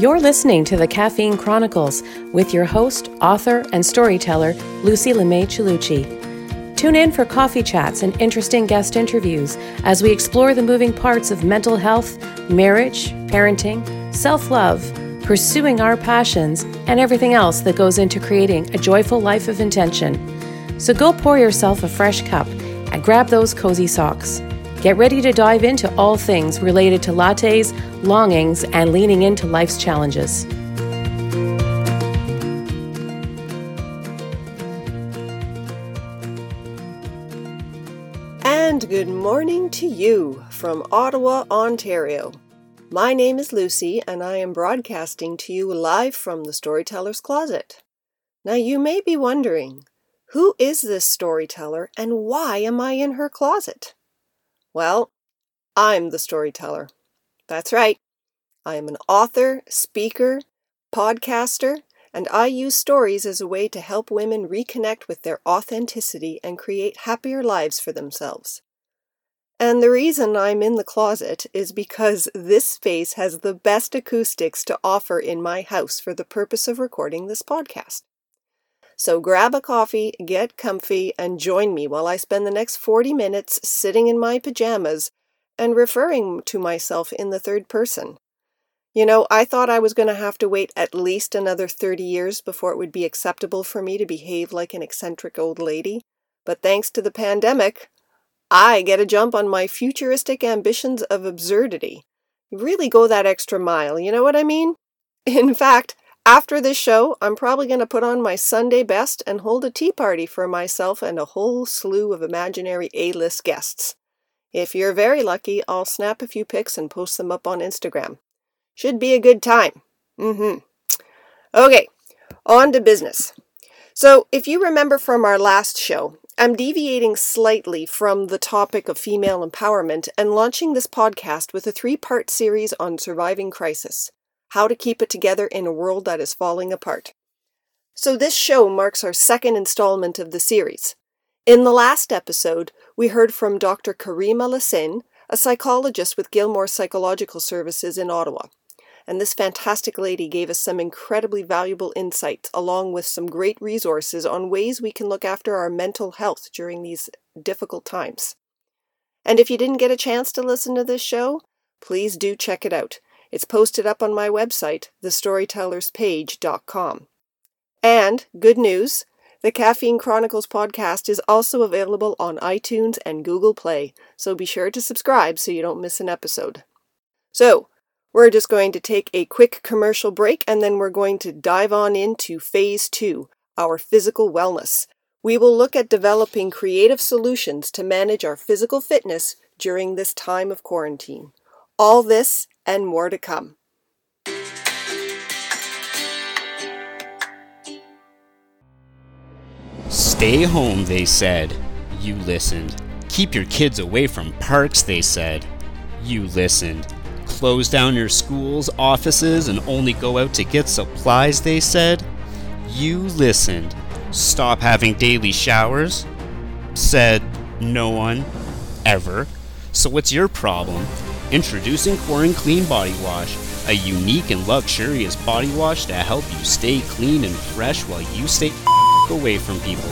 You're listening to the Caffeine Chronicles with your host, author, and storyteller, Lucy LeMay Chillucci. Tune in for coffee chats and interesting guest interviews as we explore the moving parts of mental health, marriage, parenting, self love, pursuing our passions, and everything else that goes into creating a joyful life of intention. So go pour yourself a fresh cup and grab those cozy socks. Get ready to dive into all things related to lattes, longings, and leaning into life's challenges. And good morning to you from Ottawa, Ontario. My name is Lucy, and I am broadcasting to you live from the Storyteller's Closet. Now, you may be wondering who is this storyteller and why am I in her closet? Well, I'm the storyteller. That's right. I am an author, speaker, podcaster, and I use stories as a way to help women reconnect with their authenticity and create happier lives for themselves. And the reason I'm in the closet is because this space has the best acoustics to offer in my house for the purpose of recording this podcast. So grab a coffee, get comfy, and join me while I spend the next 40 minutes sitting in my pajamas and referring to myself in the third person. You know, I thought I was going to have to wait at least another 30 years before it would be acceptable for me to behave like an eccentric old lady. But thanks to the pandemic, I get a jump on my futuristic ambitions of absurdity. Really go that extra mile, you know what I mean? In fact, after this show, I'm probably going to put on my Sunday best and hold a tea party for myself and a whole slew of imaginary A list guests. If you're very lucky, I'll snap a few pics and post them up on Instagram. Should be a good time. Mm hmm. Okay, on to business. So, if you remember from our last show, I'm deviating slightly from the topic of female empowerment and launching this podcast with a three part series on surviving crisis how to keep it together in a world that is falling apart. So, this show marks our second installment of the series. In the last episode, we heard from Dr. Karima Lassine, a psychologist with Gilmore Psychological Services in Ottawa. And this fantastic lady gave us some incredibly valuable insights, along with some great resources on ways we can look after our mental health during these difficult times. And if you didn't get a chance to listen to this show, please do check it out. It's posted up on my website, thestorytellerspage.com. And, good news, the Caffeine Chronicles podcast is also available on iTunes and Google Play, so be sure to subscribe so you don't miss an episode. So, we're just going to take a quick commercial break and then we're going to dive on into phase two, our physical wellness. We will look at developing creative solutions to manage our physical fitness during this time of quarantine. All this and more to come. Stay home, they said. You listened. Keep your kids away from parks, they said. You listened. Close down your schools, offices, and only go out to get supplies, they said. You listened. Stop having daily showers? Said no one. Ever. So what's your problem? Introducing Core Clean Body Wash, a unique and luxurious body wash to help you stay clean and fresh while you stay away from people.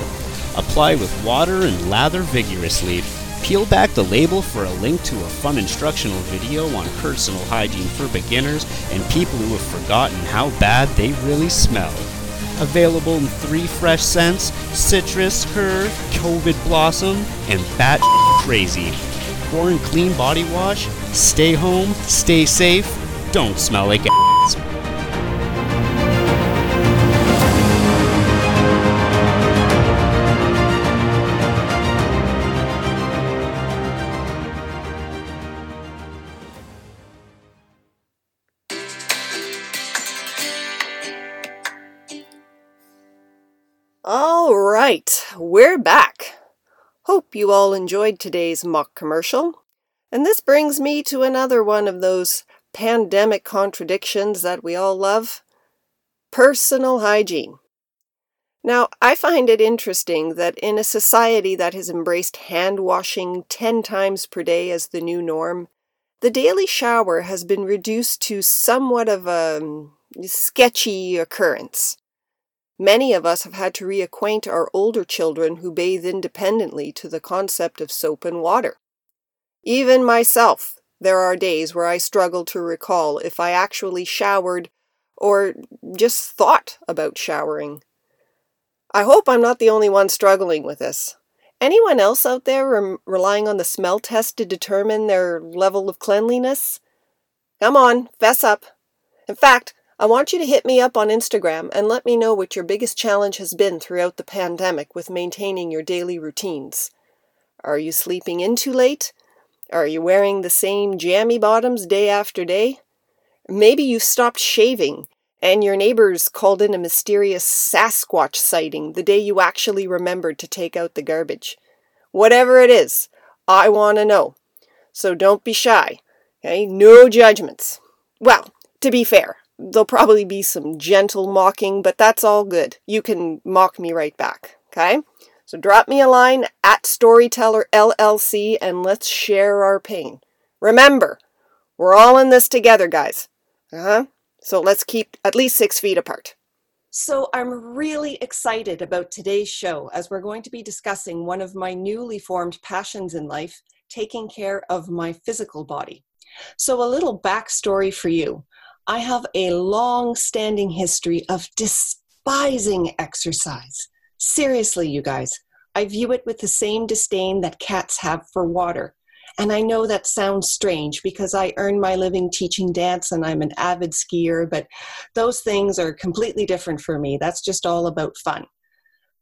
Apply with water and lather vigorously. Peel back the label for a link to a fun instructional video on personal hygiene for beginners and people who have forgotten how bad they really smell. Available in three fresh scents citrus, curve, COVID blossom, and bat crazy. Core and Clean Body Wash. Stay home, stay safe, don't smell like ass. All right, we're back. Hope you all enjoyed today's mock commercial. And this brings me to another one of those pandemic contradictions that we all love personal hygiene. Now, I find it interesting that in a society that has embraced hand washing 10 times per day as the new norm, the daily shower has been reduced to somewhat of a um, sketchy occurrence. Many of us have had to reacquaint our older children who bathe independently to the concept of soap and water. Even myself, there are days where I struggle to recall if I actually showered or just thought about showering. I hope I'm not the only one struggling with this. Anyone else out there rem- relying on the smell test to determine their level of cleanliness? Come on, fess up. In fact, I want you to hit me up on Instagram and let me know what your biggest challenge has been throughout the pandemic with maintaining your daily routines. Are you sleeping in too late? Are you wearing the same jammy bottoms day after day? Maybe you stopped shaving and your neighbors called in a mysterious Sasquatch sighting the day you actually remembered to take out the garbage. Whatever it is, I want to know. So don't be shy. Okay? No judgments. Well, to be fair, there'll probably be some gentle mocking, but that's all good. You can mock me right back, okay? So drop me a line at Storyteller LLC and let's share our pain. Remember, we're all in this together, guys. Uh huh. So let's keep at least six feet apart. So I'm really excited about today's show as we're going to be discussing one of my newly formed passions in life taking care of my physical body. So, a little backstory for you. I have a long standing history of despising exercise. Seriously, you guys, I view it with the same disdain that cats have for water. And I know that sounds strange because I earn my living teaching dance and I'm an avid skier, but those things are completely different for me. That's just all about fun.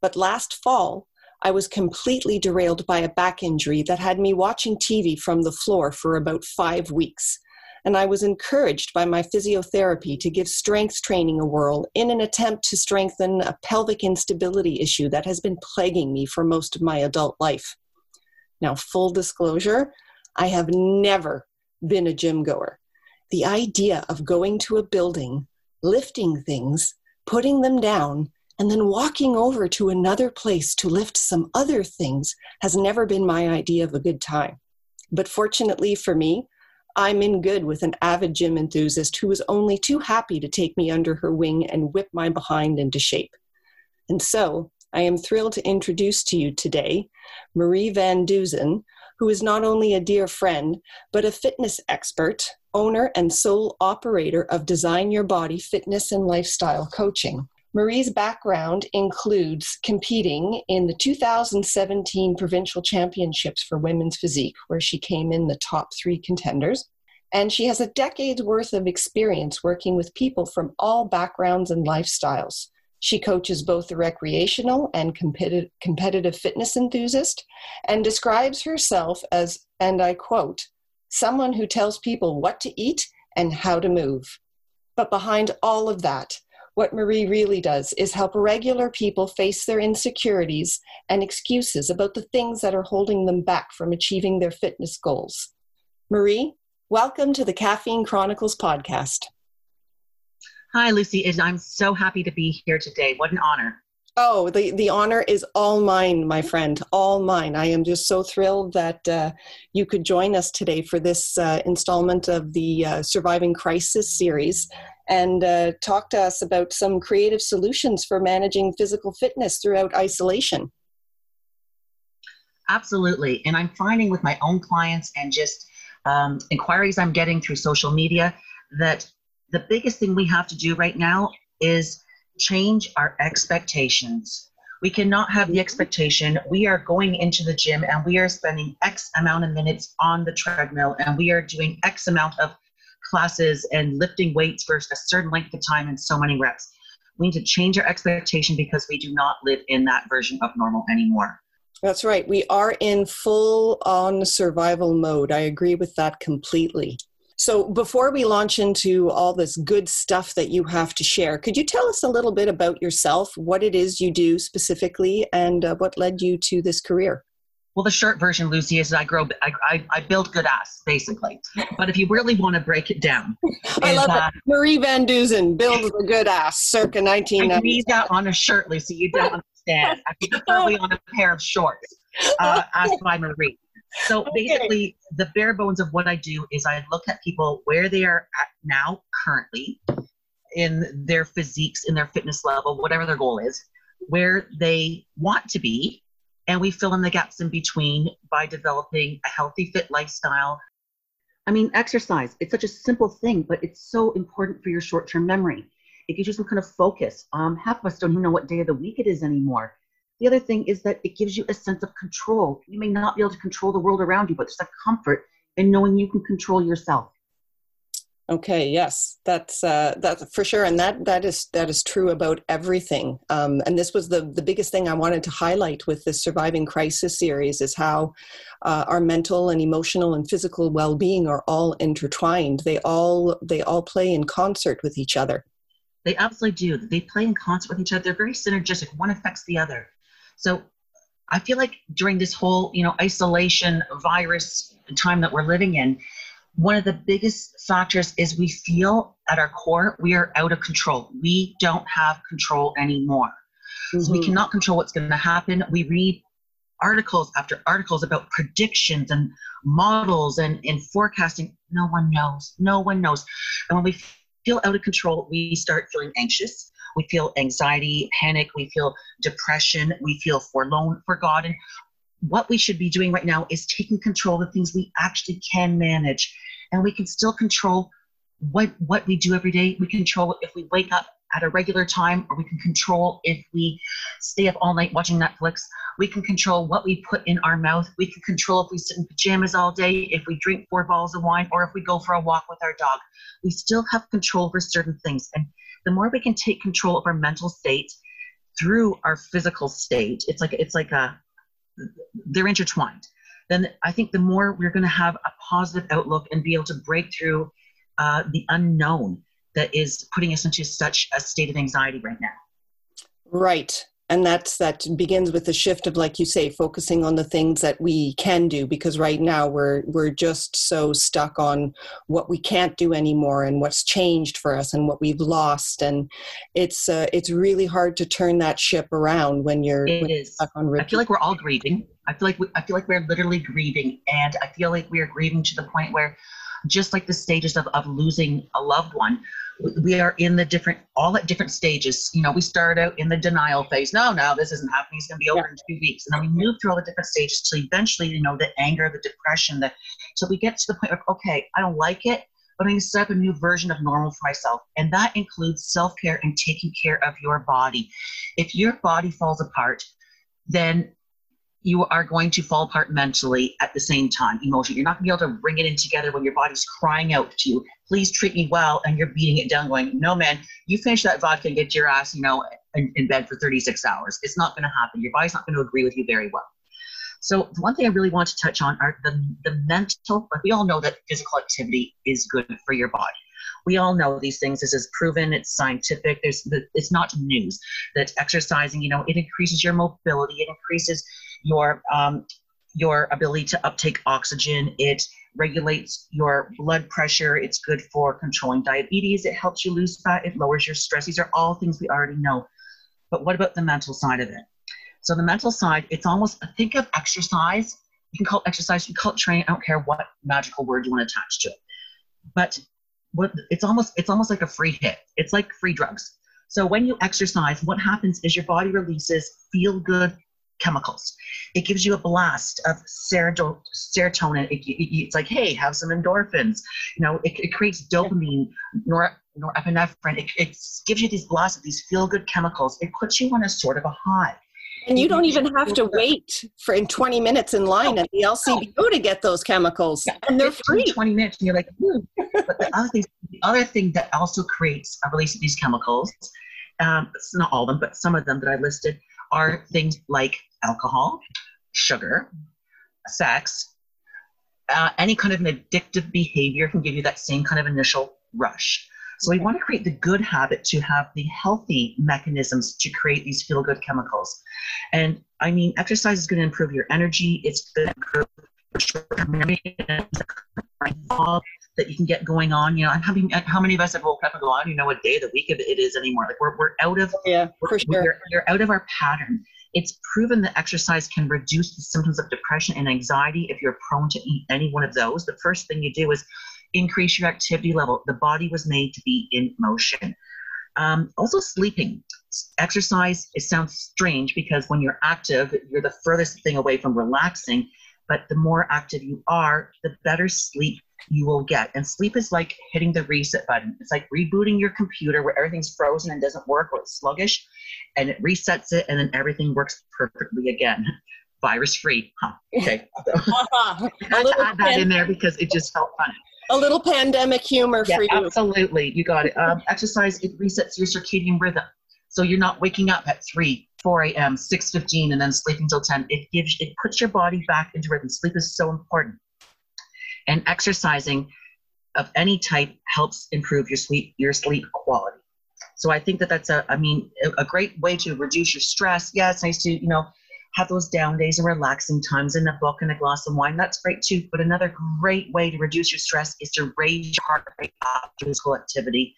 But last fall, I was completely derailed by a back injury that had me watching TV from the floor for about five weeks and I was encouraged by my physiotherapy to give strength training a whirl in an attempt to strengthen a pelvic instability issue that has been plaguing me for most of my adult life. Now, full disclosure, I have never been a gym goer. The idea of going to a building, lifting things, putting them down, and then walking over to another place to lift some other things has never been my idea of a good time. But fortunately for me, I'm in good with an avid gym enthusiast who was only too happy to take me under her wing and whip my behind into shape. And so, I am thrilled to introduce to you today Marie Vandusen, who is not only a dear friend, but a fitness expert, owner, and sole operator of Design Your Body Fitness and Lifestyle Coaching. Marie's background includes competing in the 2017 provincial championships for women's physique, where she came in the top three contenders. And she has a decade's worth of experience working with people from all backgrounds and lifestyles. She coaches both the recreational and competitive fitness enthusiast and describes herself as, and I quote, someone who tells people what to eat and how to move. But behind all of that, what Marie really does is help regular people face their insecurities and excuses about the things that are holding them back from achieving their fitness goals. Marie, welcome to the Caffeine Chronicles podcast. Hi, Lucy. I'm so happy to be here today. What an honor. Oh, the, the honor is all mine, my friend, all mine. I am just so thrilled that uh, you could join us today for this uh, installment of the uh, Surviving Crisis series and uh, talk to us about some creative solutions for managing physical fitness throughout isolation. Absolutely. And I'm finding with my own clients and just um, inquiries I'm getting through social media that the biggest thing we have to do right now is change our expectations. We cannot have the expectation we are going into the gym and we are spending X amount of minutes on the treadmill and we are doing X amount of classes and lifting weights for a certain length of time and so many reps. We need to change our expectation because we do not live in that version of normal anymore. That's right. We are in full on survival mode. I agree with that completely. So, before we launch into all this good stuff that you have to share, could you tell us a little bit about yourself, what it is you do specifically, and uh, what led you to this career? Well, the short version, Lucy, is I grow, I, I, I build good ass, basically. But if you really want to break it down, I love uh, it. Marie Vandusen builds a good ass, circa 1990. I need that on a shirt, Lucy. You don't understand. I think probably on a pair of shorts, uh, asked by Marie. So basically, the bare bones of what I do is I look at people where they are at now, currently, in their physiques, in their fitness level, whatever their goal is, where they want to be. And we fill in the gaps in between by developing a healthy, fit lifestyle. I mean, exercise, it's such a simple thing, but it's so important for your short term memory. It gives you some kind of focus. Um, half of us don't even know what day of the week it is anymore. The other thing is that it gives you a sense of control. You may not be able to control the world around you, but there's a comfort in knowing you can control yourself. Okay. Yes, that's uh, that's for sure, and that that is that is true about everything. Um, and this was the the biggest thing I wanted to highlight with this surviving crisis series is how uh, our mental and emotional and physical well being are all intertwined. They all they all play in concert with each other. They absolutely do. They play in concert with each other. They're very synergistic. One affects the other. So I feel like during this whole, you know, isolation virus time that we're living in, one of the biggest factors is we feel at our core we are out of control. We don't have control anymore. Mm-hmm. So we mm-hmm. cannot control what's going to happen. We read articles after articles about predictions and models and, and forecasting. No one knows. No one knows. And when we feel out of control, we start feeling anxious. We feel anxiety, panic, we feel depression, we feel forlorn, forgotten. What we should be doing right now is taking control of the things we actually can manage. And we can still control what what we do every day. We control if we wake up at a regular time, or we can control if we stay up all night watching Netflix. We can control what we put in our mouth. We can control if we sit in pajamas all day, if we drink four bottles of wine, or if we go for a walk with our dog. We still have control over certain things. And the more we can take control of our mental state through our physical state, it's like it's like a they're intertwined. Then I think the more we're going to have a positive outlook and be able to break through uh, the unknown that is putting us into such a state of anxiety right now. Right and that's that begins with the shift of like you say focusing on the things that we can do because right now we're we're just so stuck on what we can't do anymore and what's changed for us and what we've lost. And it's uh, it's really hard to turn that ship around when you're, when you're stuck on repeat. I feel like we're all grieving. I feel like we, I feel like we're literally grieving. And I feel like we're grieving to the point where just like the stages of, of losing a loved one we are in the different all at different stages. You know we start out in the denial phase. No no this isn't happening. It's going to be over yeah. in two weeks. And then we move through all the different stages till eventually you know the anger the depression that so we get to the point of okay i don't like it but i need to set up a new version of normal for myself. And that includes self-care and taking care of your body. If your body falls apart then you are going to fall apart mentally at the same time, emotionally. You're not going to be able to bring it in together when your body's crying out to you, please treat me well, and you're beating it down, going, no, man, you finish that vodka and get your ass, you know, in, in bed for 36 hours. It's not going to happen. Your body's not going to agree with you very well. So the one thing I really want to touch on are the, the mental, like we all know that physical activity is good for your body we all know these things. This is proven. It's scientific. There's, it's not news that exercising, you know, it increases your mobility. It increases your um, your ability to uptake oxygen. It regulates your blood pressure. It's good for controlling diabetes. It helps you lose fat. It lowers your stress. These are all things we already know. But what about the mental side of it? So the mental side, it's almost think of exercise. You can call it exercise. You can call it training. I don't care what magical word you want to attach to it. But what it's almost it's almost like a free hit. It's like free drugs. So when you exercise, what happens is your body releases feel good chemicals. It gives you a blast of serotonin. It, it, it's like, hey, have some endorphins. You know, it, it creates dopamine, nor, norepinephrine. It, it gives you these blasts of these feel good chemicals. It puts you on a sort of a high. And you don't even have to wait for in 20 minutes in line at the LCBO to get those chemicals, yeah, and they're free. 20 minutes, and you're like, Ooh. but the other thing, the other thing that also creates a release of these chemicals, um, it's not all of them, but some of them that I listed, are things like alcohol, sugar, sex, uh, any kind of an addictive behavior can give you that same kind of initial rush. So we want to create the good habit to have the healthy mechanisms to create these feel good chemicals. And I mean, exercise is going to improve your energy. It's going to improve short-term memory that you can get going on. You know, how many, how many of us have woke up and go, I don't even know what day of the week it is anymore. Like we're, we're out of, yeah, for sure. we're, we're out of our pattern. It's proven that exercise can reduce the symptoms of depression and anxiety if you're prone to any one of those. The first thing you do is increase your activity level. The body was made to be in motion. Um, also, sleeping. Exercise, it sounds strange because when you're active, you're the furthest thing away from relaxing. But the more active you are, the better sleep you will get. And sleep is like hitting the reset button. It's like rebooting your computer where everything's frozen and doesn't work or it's sluggish, and it resets it, and then everything works perfectly again. Virus free. Huh. Okay. So, I had to add that in there because it just felt funny. A little pandemic humor yeah, for you. Absolutely. You got it. Um, exercise, it resets your circadian rhythm. So you're not waking up at 3, 4 a.m., 6.15, and then sleeping till 10. It gives, it puts your body back into rhythm. Sleep is so important and exercising of any type helps improve your sleep your sleep quality so i think that that's a i mean a, great way to reduce your stress yeah it's nice to you know have those down days and relaxing times in a book and a glass of wine that's great too but another great way to reduce your stress is to raise your heart rate after physical activity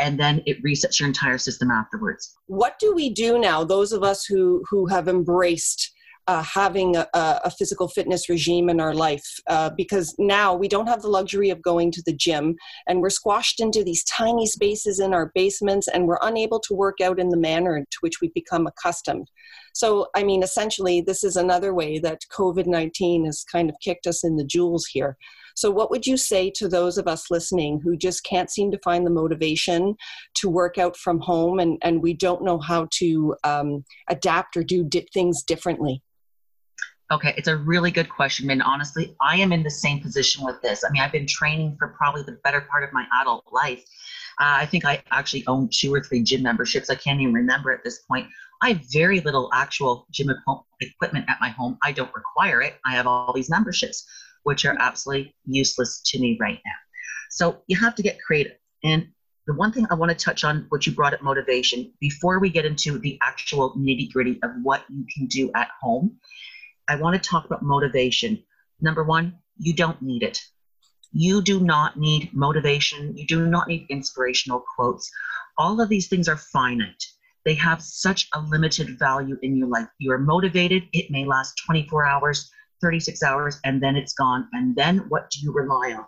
and then it resets your entire system afterwards what do we do now those of us who who have embraced uh, having a, a, physical fitness regime in our life uh, because now we don't have the luxury of going to the gym and we're squashed into these tiny spaces in our basements and we're unable to work out in the manner to which we've become accustomed. So, I mean, essentially, this is another way that COVID 19 has kind of kicked us in the jewels here. So, what would you say to those of us listening who just can't seem to find the motivation to work out from home and, and we don't know how to um, adapt or do di- things differently? Okay, it's a really good question. And honestly, I am in the same position with this. I mean, I've been training for probably the better part of my adult life. Uh, I think I actually own two or three gym memberships. I can't even remember at this point. I have very little actual gym equipment at my home. I don't require it. I have all these memberships, which are absolutely useless to me right now. So you have to get creative. And the one thing I want to touch on, what you brought up motivation, before we get into the actual nitty gritty of what you can do at home, I want to talk about motivation. Number one, you don't need it. You do not need motivation. You do not need inspirational quotes. All of these things are finite. They have such a limited value in your life. You are motivated, it may last 24 hours, 36 hours, and then it's gone. And then what do you rely on?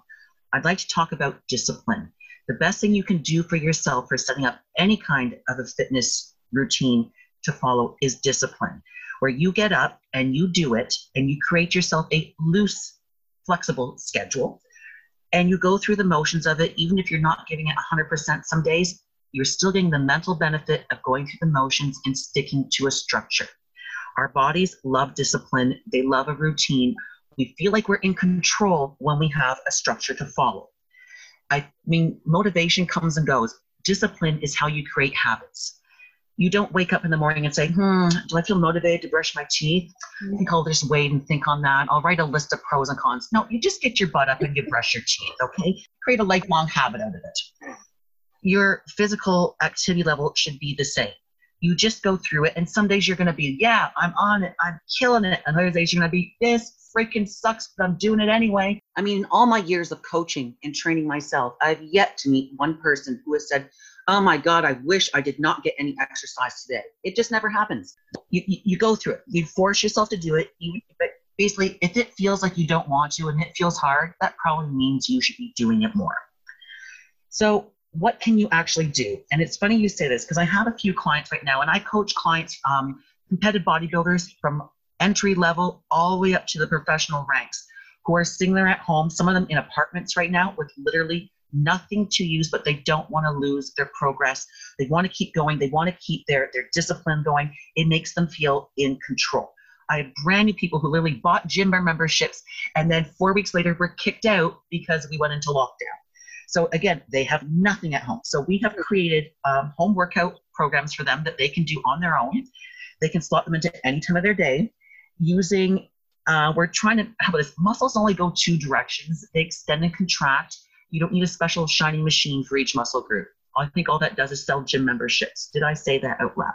I'd like to talk about discipline. The best thing you can do for yourself for setting up any kind of a fitness routine to follow is discipline where you get up and you do it and you create yourself a loose, flexible schedule and you go through the motions of it, even if you're not giving it 100% some days, you're still getting the mental benefit of going through the motions and sticking to a structure. Our bodies love discipline, they love a routine. We feel like we're in control when we have a structure to follow. I mean, motivation comes and goes. Discipline is how you create habits you don't wake up in the morning and say, hmm, do I feel motivated to brush my teeth? I think I'll just wait and think on that. I'll write a list of pros and cons. No, you just get your butt up and you brush your teeth, okay? Create a lifelong habit out of it. Your physical activity level should be the same. You just go through it, and some days you're gonna be, yeah, I'm on it, I'm killing it. And other days you're gonna be, this freaking sucks, but I'm doing it anyway. I mean, in all my years of coaching and training myself, I've yet to meet one person who has said, oh my God, I wish I did not get any exercise today. It just never happens. You, you, you go through it. You force yourself to do it. You, but basically, if it feels like you don't want to and it feels hard, that probably means you should be doing it more. So, what can you actually do? And it's funny you say this because I have a few clients right now, and I coach clients, um, competitive bodybuilders from entry level all the way up to the professional ranks who are sitting there at home, some of them in apartments right now with literally nothing to use, but they don't want to lose their progress. They want to keep going. They want to keep their, their discipline going. It makes them feel in control. I have brand new people who literally bought gym memberships and then four weeks later were kicked out because we went into lockdown. So again, they have nothing at home. So we have created um, home workout programs for them that they can do on their own. They can slot them into any time of their day using. Uh, we're trying to how about this? Muscles only go two directions. They extend and contract you don't need a special shiny machine for each muscle group. I think all that does is sell gym memberships. Did I say that out loud?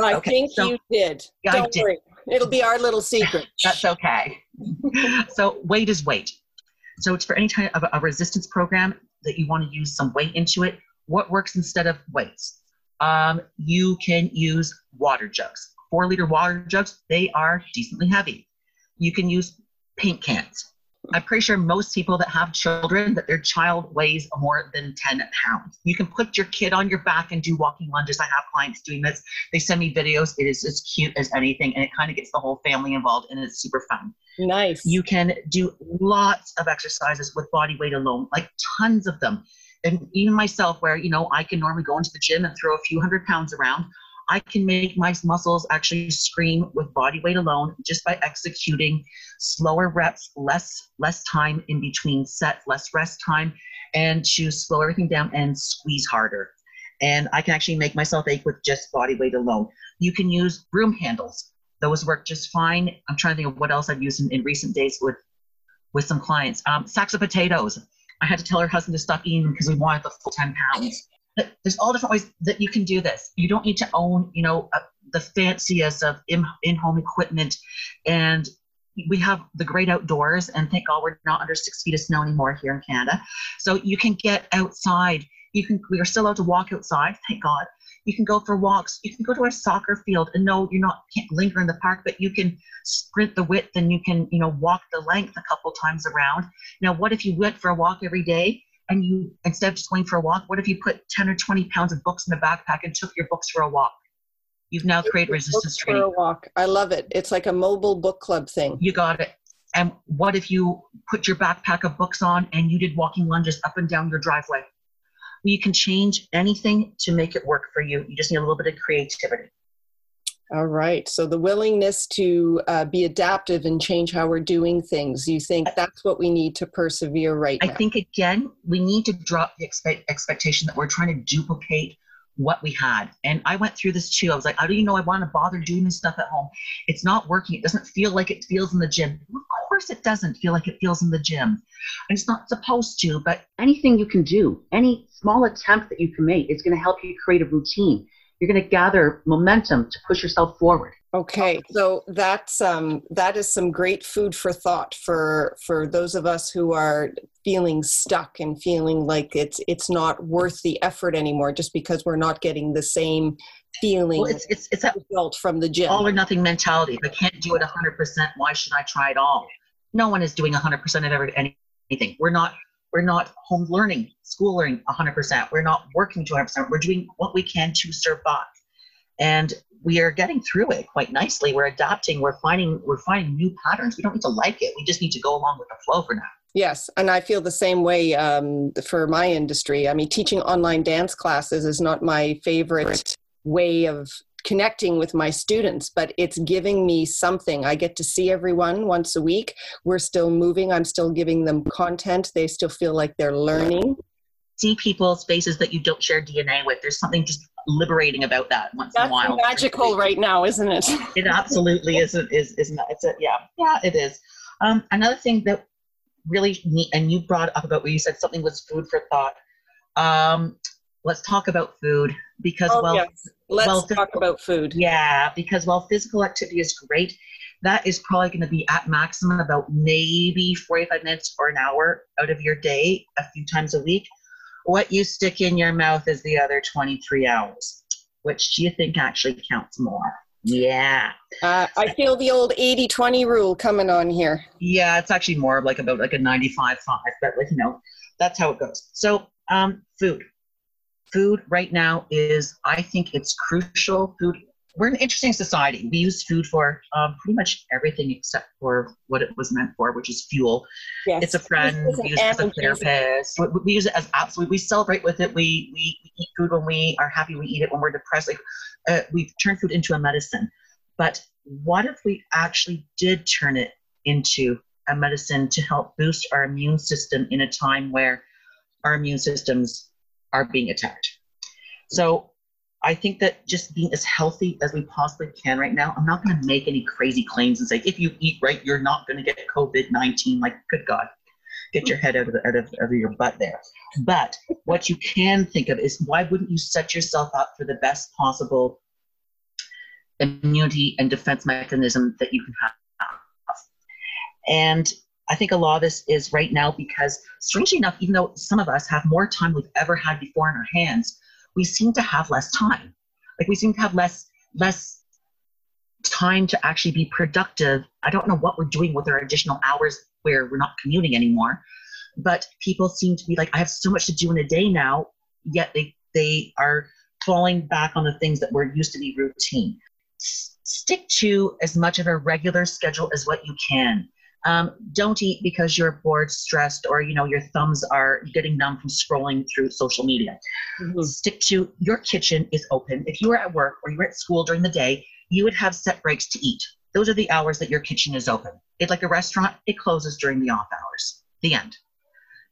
I okay, think so, you did. Yeah, Don't did. worry. It'll be our little secret. That's okay. so weight is weight. So it's for any kind of a resistance program that you want to use some weight into it. What works instead of weights? Um, you can use water jugs. Four liter water jugs, they are decently heavy. You can use paint cans. I'm pretty sure most people that have children that their child weighs more than 10 pounds. You can put your kid on your back and do walking lunges. I have clients doing this. They send me videos. It is as cute as anything, and it kind of gets the whole family involved, and it's super fun. Nice. You can do lots of exercises with body weight alone, like tons of them. And even myself, where you know I can normally go into the gym and throw a few hundred pounds around, I can make my muscles actually scream with body weight alone just by executing slower reps, less less time in between sets, less rest time, and to slow everything down and squeeze harder. And I can actually make myself ache with just body weight alone. You can use broom handles. Those work just fine. I'm trying to think of what else I've used in, in recent days with with some clients. Um, sacks of potatoes. I had to tell her husband to stop eating because we wanted the full 10 pounds there's all different ways that you can do this. You don't need to own, you know, uh, the fanciest of in, in-home equipment. And we have the great outdoors, and thank God we're not under six feet of snow anymore here in Canada. So you can get outside. You can. We are still allowed to walk outside. Thank God. You can go for walks. You can go to a soccer field, and no, you're not can't linger in the park, but you can sprint the width, and you can, you know, walk the length a couple times around. Now, what if you went for a walk every day? And you instead of just going for a walk what if you put 10 or 20 pounds of books in the backpack and took your books for a walk? You've now created resistance training. for a walk. I love it. It's like a mobile book club thing. You got it. And what if you put your backpack of books on and you did walking lunges up and down your driveway? You can change anything to make it work for you. You just need a little bit of creativity all right. So the willingness to uh, be adaptive and change how we're doing things. You think that's what we need to persevere right I now? I think, again, we need to drop the expect- expectation that we're trying to duplicate what we had. And I went through this too. I was like, how do you know I want to bother doing this stuff at home? It's not working. It doesn't feel like it feels in the gym. Of course, it doesn't feel like it feels in the gym. And it's not supposed to, but anything you can do, any small attempt that you can make is going to help you create a routine you're going to gather momentum to push yourself forward. Okay so that's um, that is some great food for thought for for those of us who are feeling stuck and feeling like it's it's not worth the effort anymore just because we're not getting the same feeling well, it's it's, it's a result from the gym. all or nothing mentality. If i can't do it 100% why should i try it all? No one is doing 100% of every, anything. We're not we're not home learning, school learning 100%. We're not working to 100%. We're doing what we can to survive. And we are getting through it quite nicely. We're adapting. We're finding we're finding new patterns. We don't need to like it. We just need to go along with the flow for now. Yes, and I feel the same way um, for my industry. I mean, teaching online dance classes is not my favorite way of connecting with my students, but it's giving me something. I get to see everyone once a week. We're still moving. I'm still giving them content. They still feel like they're learning. See people's faces that you don't share DNA with. There's something just liberating about that once That's in a while. magical right now, isn't it? it absolutely is. Is is not. It's a yeah yeah it is. Um, another thing that really neat, and you brought up about where you said something was food for thought. Um, let's talk about food because oh, well, yes. Let's well, talk about food. Yeah, because while physical activity is great, that is probably going to be at maximum about maybe 45 minutes or an hour out of your day, a few times a week. What you stick in your mouth is the other 23 hours. Which do you think actually counts more? Yeah. Uh, I feel the old 80 20 rule coming on here. Yeah, it's actually more of like about like a 95 5, but like, you know, that's how it goes. So, um, food food right now is, I think it's crucial. Food, we're an interesting society. We use food for um, pretty much everything except for what it was meant for, which is fuel. Yes. It's a friend. We use it as a therapist. We, we, use it as absolutely. We celebrate with it. We, we, we eat food when we are happy. We eat it when we're depressed. Like uh, we've turned food into a medicine. But what if we actually did turn it into a medicine to help boost our immune system in a time where our immune systems are being attacked. So I think that just being as healthy as we possibly can right now, I'm not going to make any crazy claims and say, if you eat right, you're not going to get COVID 19. Like, good God, get your head out of, out, of, out of your butt there. But what you can think of is why wouldn't you set yourself up for the best possible immunity and defense mechanism that you can have? And I think a lot of this is right now because, strangely enough, even though some of us have more time we've ever had before in our hands, we seem to have less time. Like we seem to have less less time to actually be productive. I don't know what we're doing with our additional hours where we're not commuting anymore. But people seem to be like, I have so much to do in a day now, yet they they are falling back on the things that were used to be routine. S- stick to as much of a regular schedule as what you can. Um, don't eat because you're bored, stressed, or you know your thumbs are getting numb from scrolling through social media. Mm-hmm. Stick to your kitchen is open. If you were at work or you were at school during the day, you would have set breaks to eat. Those are the hours that your kitchen is open. It's like a restaurant; it closes during the off hours. The end.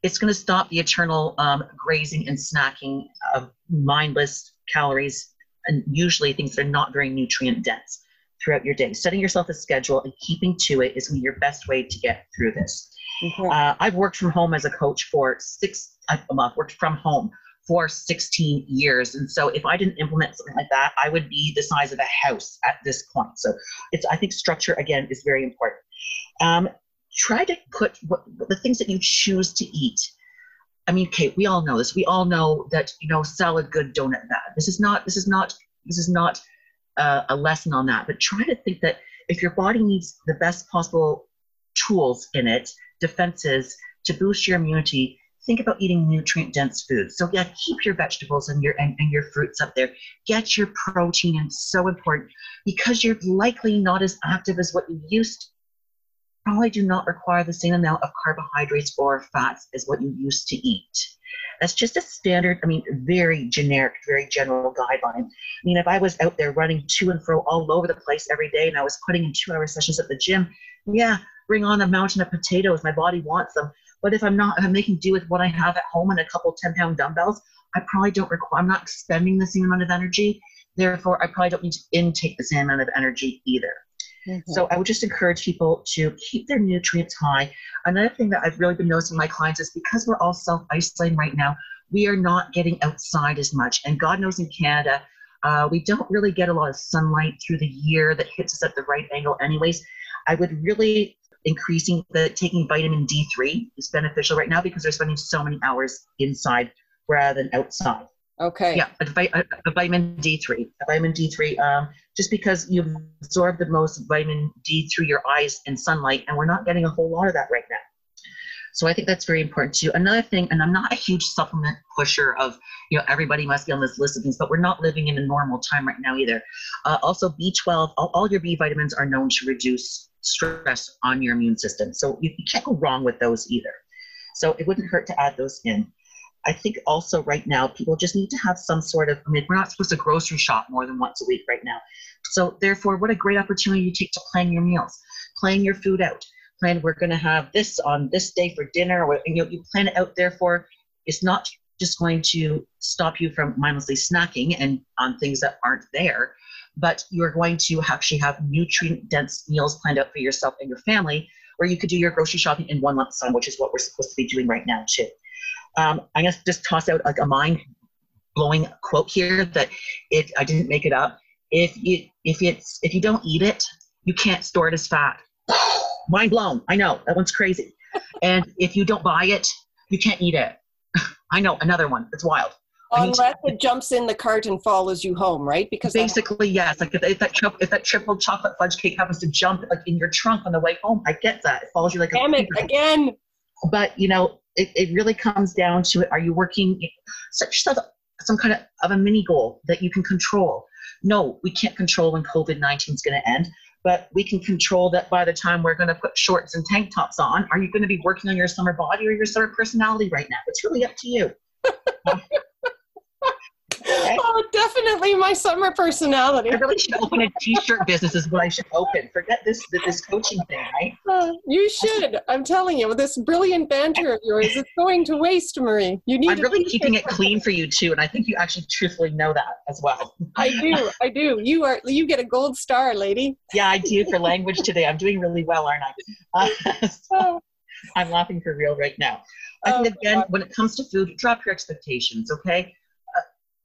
It's going to stop the eternal um, grazing and snacking of mindless calories and usually things that are not very nutrient dense throughout your day. Setting yourself a schedule and keeping to it is your best way to get through this. Mm-hmm. Uh, I've worked from home as a coach for six, I've worked from home for 16 years. And so if I didn't implement something like that, I would be the size of a house at this point. So it's, I think structure again is very important. Um, try to put what, the things that you choose to eat. I mean, Kate, we all know this. We all know that, you know, salad good, donut bad. This is not, this is not, this is not uh, a lesson on that, but try to think that if your body needs the best possible tools in it, defenses to boost your immunity, think about eating nutrient dense foods. So yeah, keep your vegetables and your and, and your fruits up there. Get your protein and so important because you're likely not as active as what you used. Probably do not require the same amount of carbohydrates or fats as what you used to eat. That's just a standard, I mean, very generic, very general guideline. I mean, if I was out there running to and fro all over the place every day and I was putting in two hour sessions at the gym, yeah, bring on a mountain of potatoes. My body wants them. But if I'm not, if I'm making do with what I have at home and a couple 10 pound dumbbells, I probably don't require, I'm not expending the same amount of energy. Therefore, I probably don't need to intake the same amount of energy either. Mm-hmm. So I would just encourage people to keep their nutrients high. Another thing that I've really been noticing my clients is because we're all self isolating right now, we are not getting outside as much. And God knows in Canada, uh, we don't really get a lot of sunlight through the year that hits us at the right angle, anyways. I would really increasing the taking vitamin D3 is beneficial right now because they're spending so many hours inside rather than outside. Okay. Yeah, a, a vitamin D3. A vitamin D3, um, just because you absorb the most vitamin D through your eyes and sunlight, and we're not getting a whole lot of that right now. So I think that's very important too. Another thing, and I'm not a huge supplement pusher of, you know, everybody must be on this list of things, but we're not living in a normal time right now either. Uh, also, B12, all, all, your B vitamins are known to reduce stress on your immune system. So you, you can't go wrong with those either. So it wouldn't hurt to add those in. I think also right now people just need to have some sort of. I mean, we're not supposed to grocery shop more than once a week right now. So therefore, what a great opportunity you take to plan your meals, plan your food out, plan we're going to have this on this day for dinner, or you know, you plan it out. Therefore, it's not just going to stop you from mindlessly snacking and on things that aren't there, but you're going to actually have nutrient dense meals planned out for yourself and your family, where you could do your grocery shopping in one lump sum, which is what we're supposed to be doing right now too. Um, I'm gonna just toss out like a mind blowing quote here that if I didn't make it up. If you if it's if you don't eat it, you can't store it as fat. Mind blown. I know that one's crazy. and if you don't buy it, you can't eat it. I know another one. It's wild. Unless it jumps in the cart and follows you home, right? Because basically, yes. Like if, if that if that triple chocolate fudge cake happens to jump like in your trunk on the way home, I get that. It follows you like Damn a it, again. But you know, it, it really comes down to are you working set yourself some kind of, of a mini goal that you can control. No we can't control when covid-19 is going to end but we can control that by the time we're going to put shorts and tank tops on. Are you going to be working on your summer body or your summer personality right now? It's really up to you oh, definitely my summer personality. I really should open a t-shirt business is what I should open. Forget this this coaching thing, right? Uh, you should. I'm telling you, this brilliant banter of yours is going to waste, Marie. You need. I'm really keeping it clean for you too, and I think you actually truthfully know that as well. I do. I do. You are. You get a gold star, lady. Yeah, I do for language today. I'm doing really well, aren't I? Uh, so I'm laughing for real right now. I think oh, again, when it comes to food, drop your expectations. Okay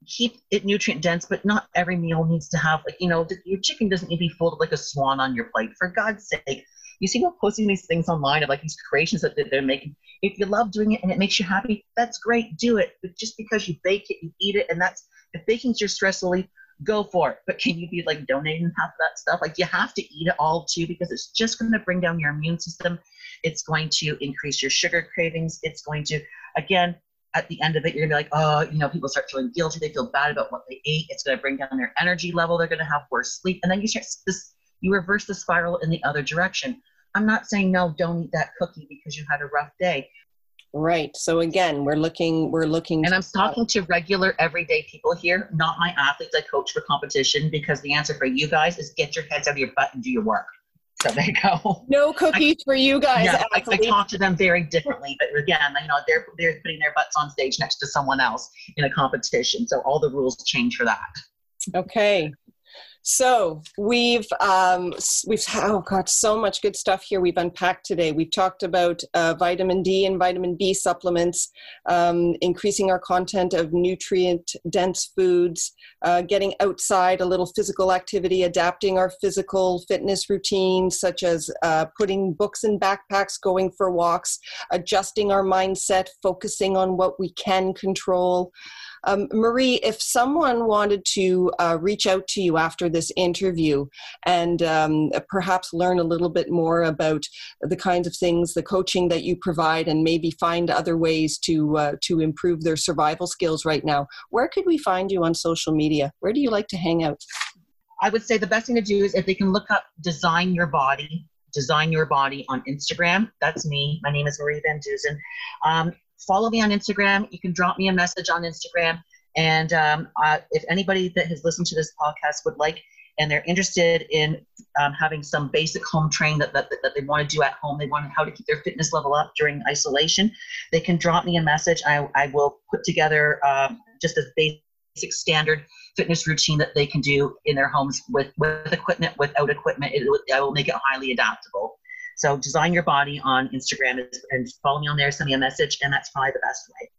keep it nutrient dense, but not every meal needs to have like you know your chicken doesn't need to be folded like a swan on your plate. For God's sake, you see people posting these things online of like these creations that they're making. If you love doing it and it makes you happy, that's great. Do it. But just because you bake it, you eat it, and that's if baking's your stress relief, go for it. But can you be like donating half of that stuff? Like you have to eat it all too because it's just going to bring down your immune system. It's going to increase your sugar cravings. It's going to, again, at the end of it, you're gonna be like, oh, you know, people start feeling guilty. They feel bad about what they ate. It's gonna bring down their energy level. They're gonna have worse sleep, and then you start this. You reverse the spiral in the other direction. I'm not saying no, don't eat that cookie because you had a rough day. Right. So again, we're looking, we're looking. And I'm talking to regular, everyday people here, not my athletes I coach for competition, because the answer for you guys is get your heads out of your butt and do your work. So there you go. No cookies I, for you guys. Yeah, I, I, talk to them very differently, but again, you know, they're they're putting their butts on stage next to someone else in a competition, so all the rules change for that. Okay, so we've um, we've oh god, so much good stuff here we've unpacked today. We've talked about uh, vitamin D and vitamin B supplements, um, increasing our content of nutrient dense foods, uh, getting outside, a little physical activity, adapting our physical fitness routines, such as uh, putting books in backpacks, going for walks, adjusting our mindset, focusing on what we can control. Um, Marie, if someone wanted to uh, reach out to you after this interview and um, perhaps learn a little bit more about the kinds of things, the coaching that you provide, and maybe find other ways to uh, to improve their survival skills right now, where could we find you on social media? Where do you like to hang out? I would say the best thing to do is if they can look up Design Your Body, Design Your Body on Instagram. That's me. My name is Marie Vandusen. Um, follow me on Instagram. You can drop me a message on Instagram. And um, uh, if anybody that has listened to this podcast would like and they're interested in um, having some basic home training that, that, that they want to do at home, they want how to keep their fitness level up during isolation, they can drop me a message. I, I will put together um, just a basic standard fitness routine that they can do in their homes with, with equipment, without equipment. It, I will make it highly adaptable. So design your body on Instagram and follow me on there, send me a message, and that's probably the best way.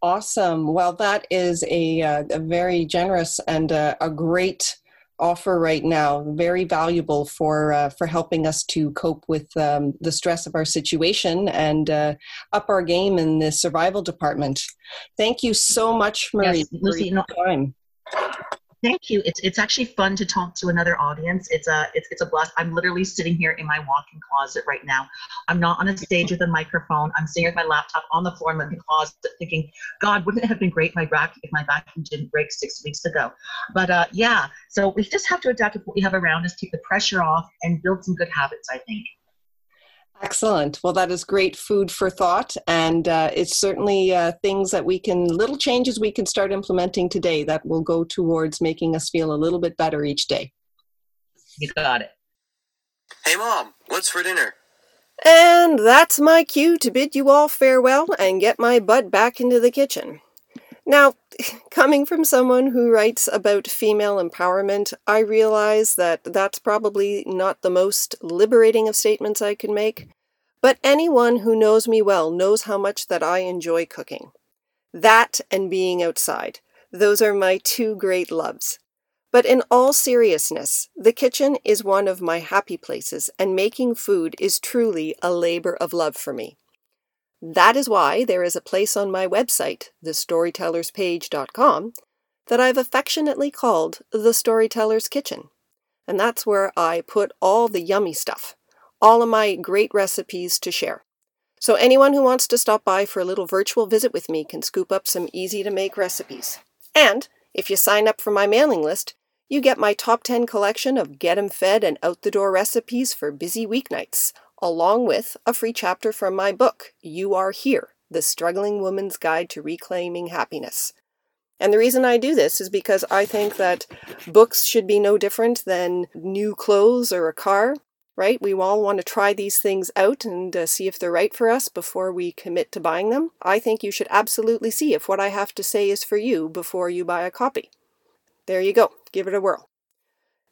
Awesome. Well, that is a, uh, a very generous and a, a, great offer right now. Very valuable for uh, for helping us to cope with um, the stress of our situation and uh, up our game in the survival department. Thank you so much, Marie, yes, Lucy, for your time. Thank you. It's it's actually fun to talk to another audience. It's a it's it's a blast. I'm literally sitting here in my walk-in closet right now. I'm not on a stage with a microphone. I'm sitting with my laptop on the floor in the closet, thinking, God, wouldn't it have been great my back if my vacuum didn't break six weeks ago? But uh, yeah, so we just have to adapt with what we have around us, take the pressure off, and build some good habits. I think. Excellent. Well, that is great food for thought. And uh, it's certainly uh, things that we can, little changes we can start implementing today that will go towards making us feel a little bit better each day. You got it. Hey, Mom, what's for dinner? And that's my cue to bid you all farewell and get my butt back into the kitchen. Now, coming from someone who writes about female empowerment, I realize that that's probably not the most liberating of statements I can make, but anyone who knows me well knows how much that I enjoy cooking. That and being outside. Those are my two great loves. But in all seriousness, the kitchen is one of my happy places, and making food is truly a labor of love for me. That is why there is a place on my website, thestorytellerspage.com, that I've affectionately called The Storyteller's Kitchen. And that's where I put all the yummy stuff, all of my great recipes to share. So anyone who wants to stop by for a little virtual visit with me can scoop up some easy to make recipes. And if you sign up for my mailing list, you get my top 10 collection of get 'em fed and out the door recipes for busy weeknights, along with a free chapter from my book, You Are Here The Struggling Woman's Guide to Reclaiming Happiness. And the reason I do this is because I think that books should be no different than new clothes or a car, right? We all want to try these things out and uh, see if they're right for us before we commit to buying them. I think you should absolutely see if what I have to say is for you before you buy a copy. There you go, give it a whirl.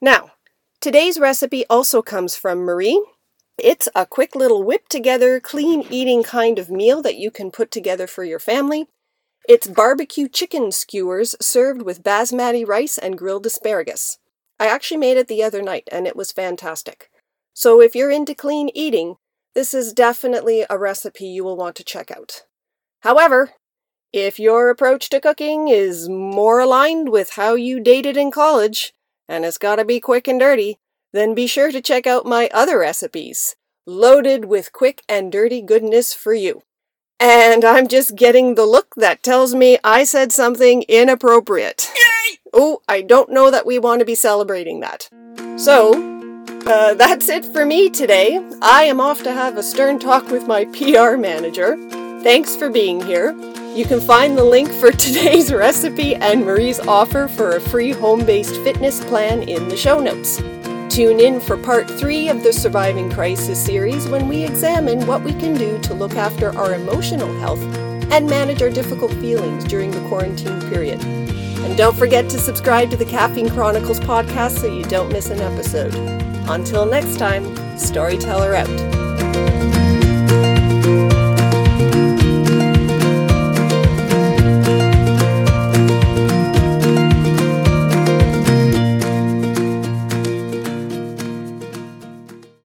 Now, today's recipe also comes from Marie, it's a quick little whip together, clean eating kind of meal that you can put together for your family. It's barbecue chicken skewers served with basmati rice and grilled asparagus. I actually made it the other night and it was fantastic. So if you're into clean eating, this is definitely a recipe you will want to check out. However, if your approach to cooking is more aligned with how you dated in college, and it's gotta be quick and dirty, then be sure to check out my other recipes loaded with quick and dirty goodness for you. And I'm just getting the look that tells me I said something inappropriate. Yay! Oh, I don't know that we want to be celebrating that. So, uh, that's it for me today. I am off to have a stern talk with my PR manager. Thanks for being here. You can find the link for today's recipe and Marie's offer for a free home based fitness plan in the show notes. Tune in for part three of the Surviving Crisis series when we examine what we can do to look after our emotional health and manage our difficult feelings during the quarantine period. And don't forget to subscribe to the Caffeine Chronicles podcast so you don't miss an episode. Until next time, Storyteller out.